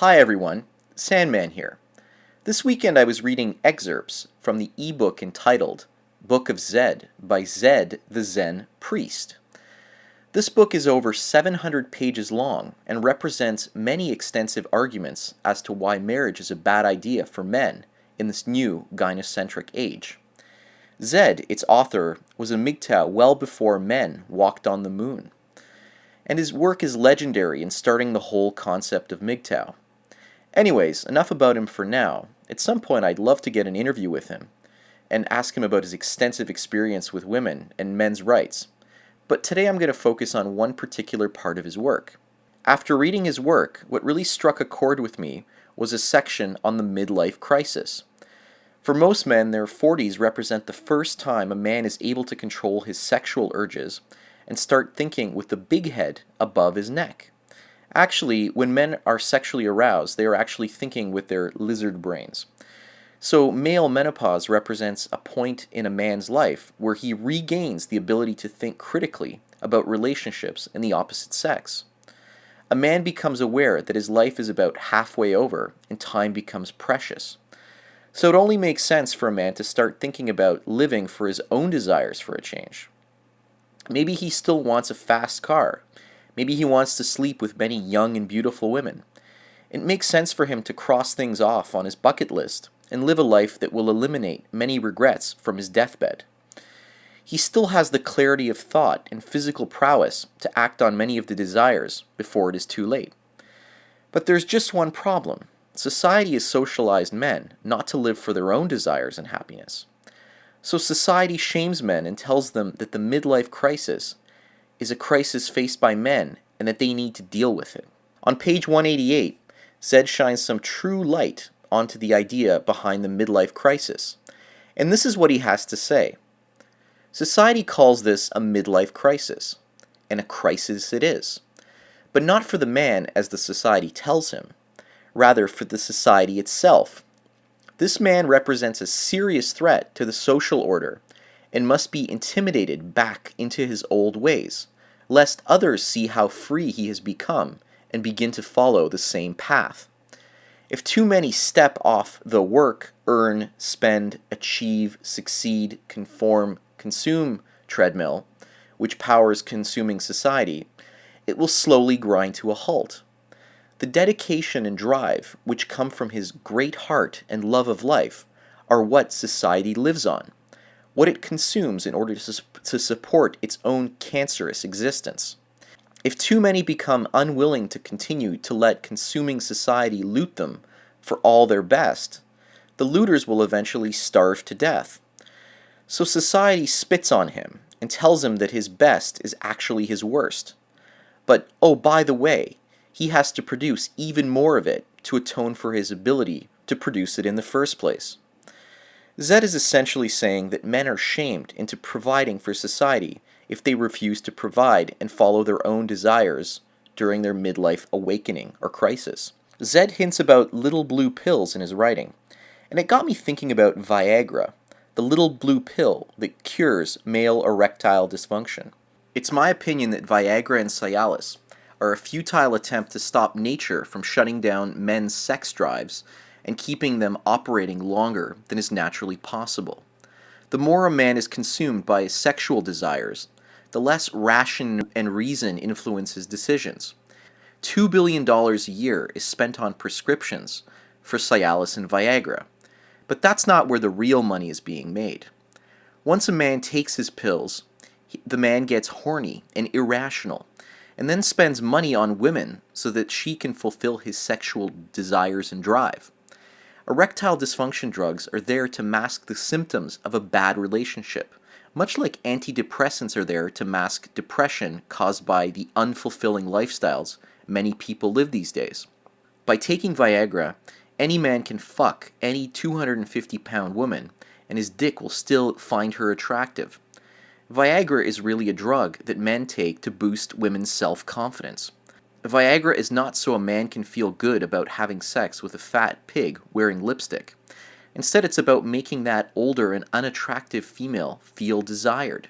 Hi everyone, Sandman here. This weekend I was reading excerpts from the ebook entitled Book of Zed by Zed the Zen Priest. This book is over 700 pages long and represents many extensive arguments as to why marriage is a bad idea for men in this new gynocentric age. Zed, its author, was a MGTOW well before men walked on the moon and his work is legendary in starting the whole concept of MGTOW. Anyways, enough about him for now. At some point, I'd love to get an interview with him and ask him about his extensive experience with women and men's rights. But today I'm going to focus on one particular part of his work. After reading his work, what really struck a chord with me was a section on the midlife crisis. For most men, their 40s represent the first time a man is able to control his sexual urges and start thinking with the big head above his neck. Actually, when men are sexually aroused, they are actually thinking with their lizard brains. So, male menopause represents a point in a man's life where he regains the ability to think critically about relationships in the opposite sex. A man becomes aware that his life is about halfway over and time becomes precious. So, it only makes sense for a man to start thinking about living for his own desires for a change. Maybe he still wants a fast car. Maybe he wants to sleep with many young and beautiful women. It makes sense for him to cross things off on his bucket list and live a life that will eliminate many regrets from his deathbed. He still has the clarity of thought and physical prowess to act on many of the desires before it is too late. But there's just one problem. Society has socialized men not to live for their own desires and happiness. So society shames men and tells them that the midlife crisis is a crisis faced by men and that they need to deal with it. On page 188, Zed shines some true light onto the idea behind the midlife crisis. And this is what he has to say. Society calls this a midlife crisis, and a crisis it is. But not for the man as the society tells him, rather for the society itself this man represents a serious threat to the social order and must be intimidated back into his old ways, lest others see how free he has become and begin to follow the same path. If too many step off the work, earn, spend, achieve, succeed, conform, consume treadmill, which powers consuming society, it will slowly grind to a halt. The dedication and drive, which come from his great heart and love of life, are what society lives on, what it consumes in order to, to support its own cancerous existence. If too many become unwilling to continue to let consuming society loot them for all their best, the looters will eventually starve to death. So society spits on him and tells him that his best is actually his worst. But, oh, by the way, he has to produce even more of it to atone for his ability to produce it in the first place. Zed is essentially saying that men are shamed into providing for society if they refuse to provide and follow their own desires during their midlife awakening or crisis. Zed hints about little blue pills in his writing, and it got me thinking about Viagra, the little blue pill that cures male erectile dysfunction. It's my opinion that Viagra and Cialis are a futile attempt to stop nature from shutting down men's sex drives and keeping them operating longer than is naturally possible. The more a man is consumed by his sexual desires, the less ration and reason influence his decisions. $2 billion a year is spent on prescriptions for Cialis and Viagra, but that's not where the real money is being made. Once a man takes his pills, the man gets horny and irrational and then spends money on women so that she can fulfill his sexual desires and drive. Erectile dysfunction drugs are there to mask the symptoms of a bad relationship, much like antidepressants are there to mask depression caused by the unfulfilling lifestyles many people live these days. By taking Viagra, any man can fuck any 250 pound woman, and his dick will still find her attractive. Viagra is really a drug that men take to boost women's self confidence. Viagra is not so a man can feel good about having sex with a fat pig wearing lipstick. Instead, it's about making that older and unattractive female feel desired.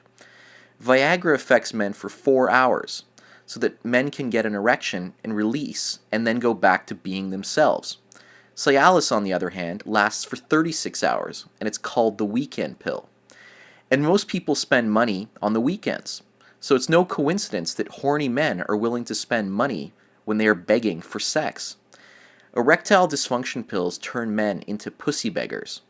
Viagra affects men for four hours, so that men can get an erection and release and then go back to being themselves. Cialis, on the other hand, lasts for 36 hours and it's called the weekend pill. And most people spend money on the weekends. So it's no coincidence that horny men are willing to spend money when they are begging for sex. Erectile dysfunction pills turn men into pussy beggars.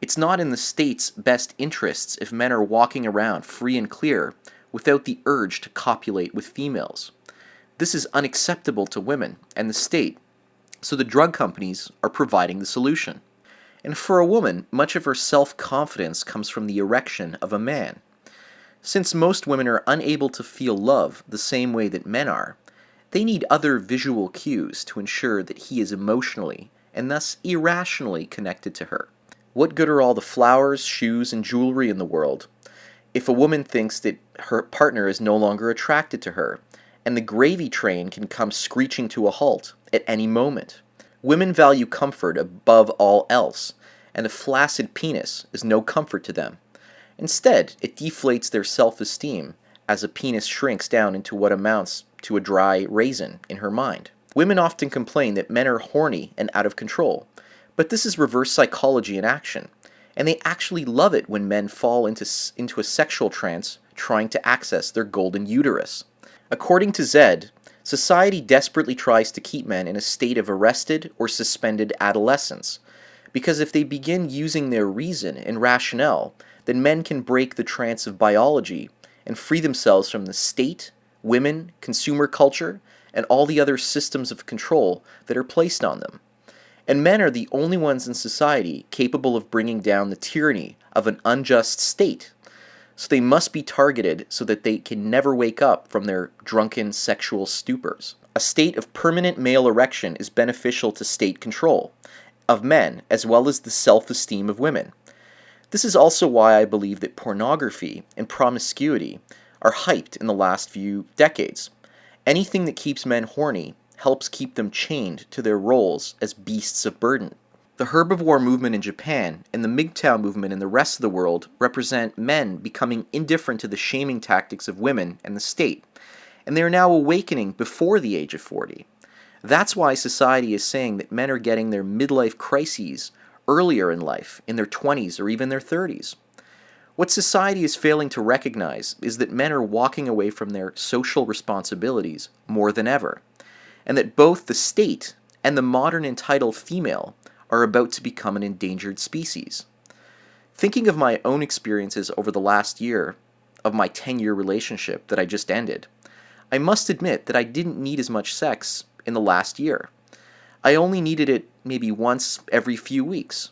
It's not in the state's best interests if men are walking around free and clear without the urge to copulate with females. This is unacceptable to women and the state, so the drug companies are providing the solution. And for a woman, much of her self confidence comes from the erection of a man. Since most women are unable to feel love the same way that men are, they need other visual cues to ensure that he is emotionally, and thus irrationally, connected to her. What good are all the flowers, shoes, and jewelry in the world if a woman thinks that her partner is no longer attracted to her, and the gravy train can come screeching to a halt at any moment? Women value comfort above all else, and a flaccid penis is no comfort to them. Instead, it deflates their self esteem as a penis shrinks down into what amounts to a dry raisin in her mind. Women often complain that men are horny and out of control, but this is reverse psychology in action, and they actually love it when men fall into, into a sexual trance trying to access their golden uterus. According to Zed, society desperately tries to keep men in a state of arrested or suspended adolescence, because if they begin using their reason and rationale, then men can break the trance of biology and free themselves from the state, women, consumer culture, and all the other systems of control that are placed on them. And men are the only ones in society capable of bringing down the tyranny of an unjust state. So they must be targeted so that they can never wake up from their drunken sexual stupors. A state of permanent male erection is beneficial to state control of men as well as the self esteem of women. This is also why I believe that pornography and promiscuity are hyped in the last few decades. Anything that keeps men horny helps keep them chained to their roles as beasts of burden. The herbivore movement in Japan and the MGTOW movement in the rest of the world represent men becoming indifferent to the shaming tactics of women and the state, and they are now awakening before the age of 40. That's why society is saying that men are getting their midlife crises earlier in life, in their 20s or even their 30s. What society is failing to recognize is that men are walking away from their social responsibilities more than ever and that both the state and the modern entitled female are about to become an endangered species. Thinking of my own experiences over the last year of my 10 year relationship that I just ended, I must admit that I didn't need as much sex in the last year. I only needed it maybe once every few weeks,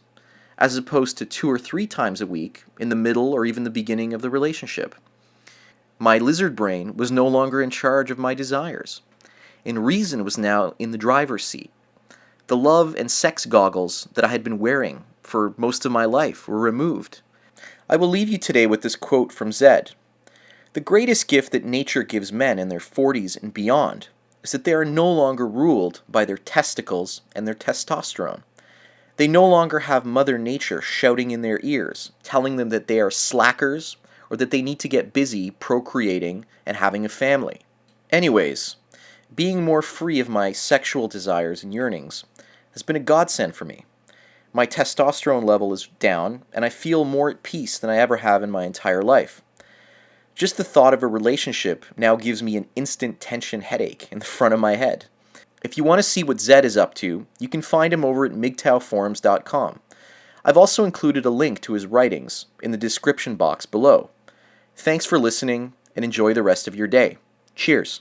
as opposed to two or three times a week in the middle or even the beginning of the relationship. My lizard brain was no longer in charge of my desires and reason was now in the driver's seat. The love and sex goggles that I had been wearing for most of my life were removed. I will leave you today with this quote from Zed The greatest gift that nature gives men in their 40s and beyond is that they are no longer ruled by their testicles and their testosterone. They no longer have Mother Nature shouting in their ears, telling them that they are slackers or that they need to get busy procreating and having a family. Anyways, being more free of my sexual desires and yearnings has been a godsend for me. My testosterone level is down, and I feel more at peace than I ever have in my entire life. Just the thought of a relationship now gives me an instant tension headache in the front of my head. If you want to see what Zed is up to, you can find him over at MGTOWforums.com. I've also included a link to his writings in the description box below. Thanks for listening, and enjoy the rest of your day. Cheers.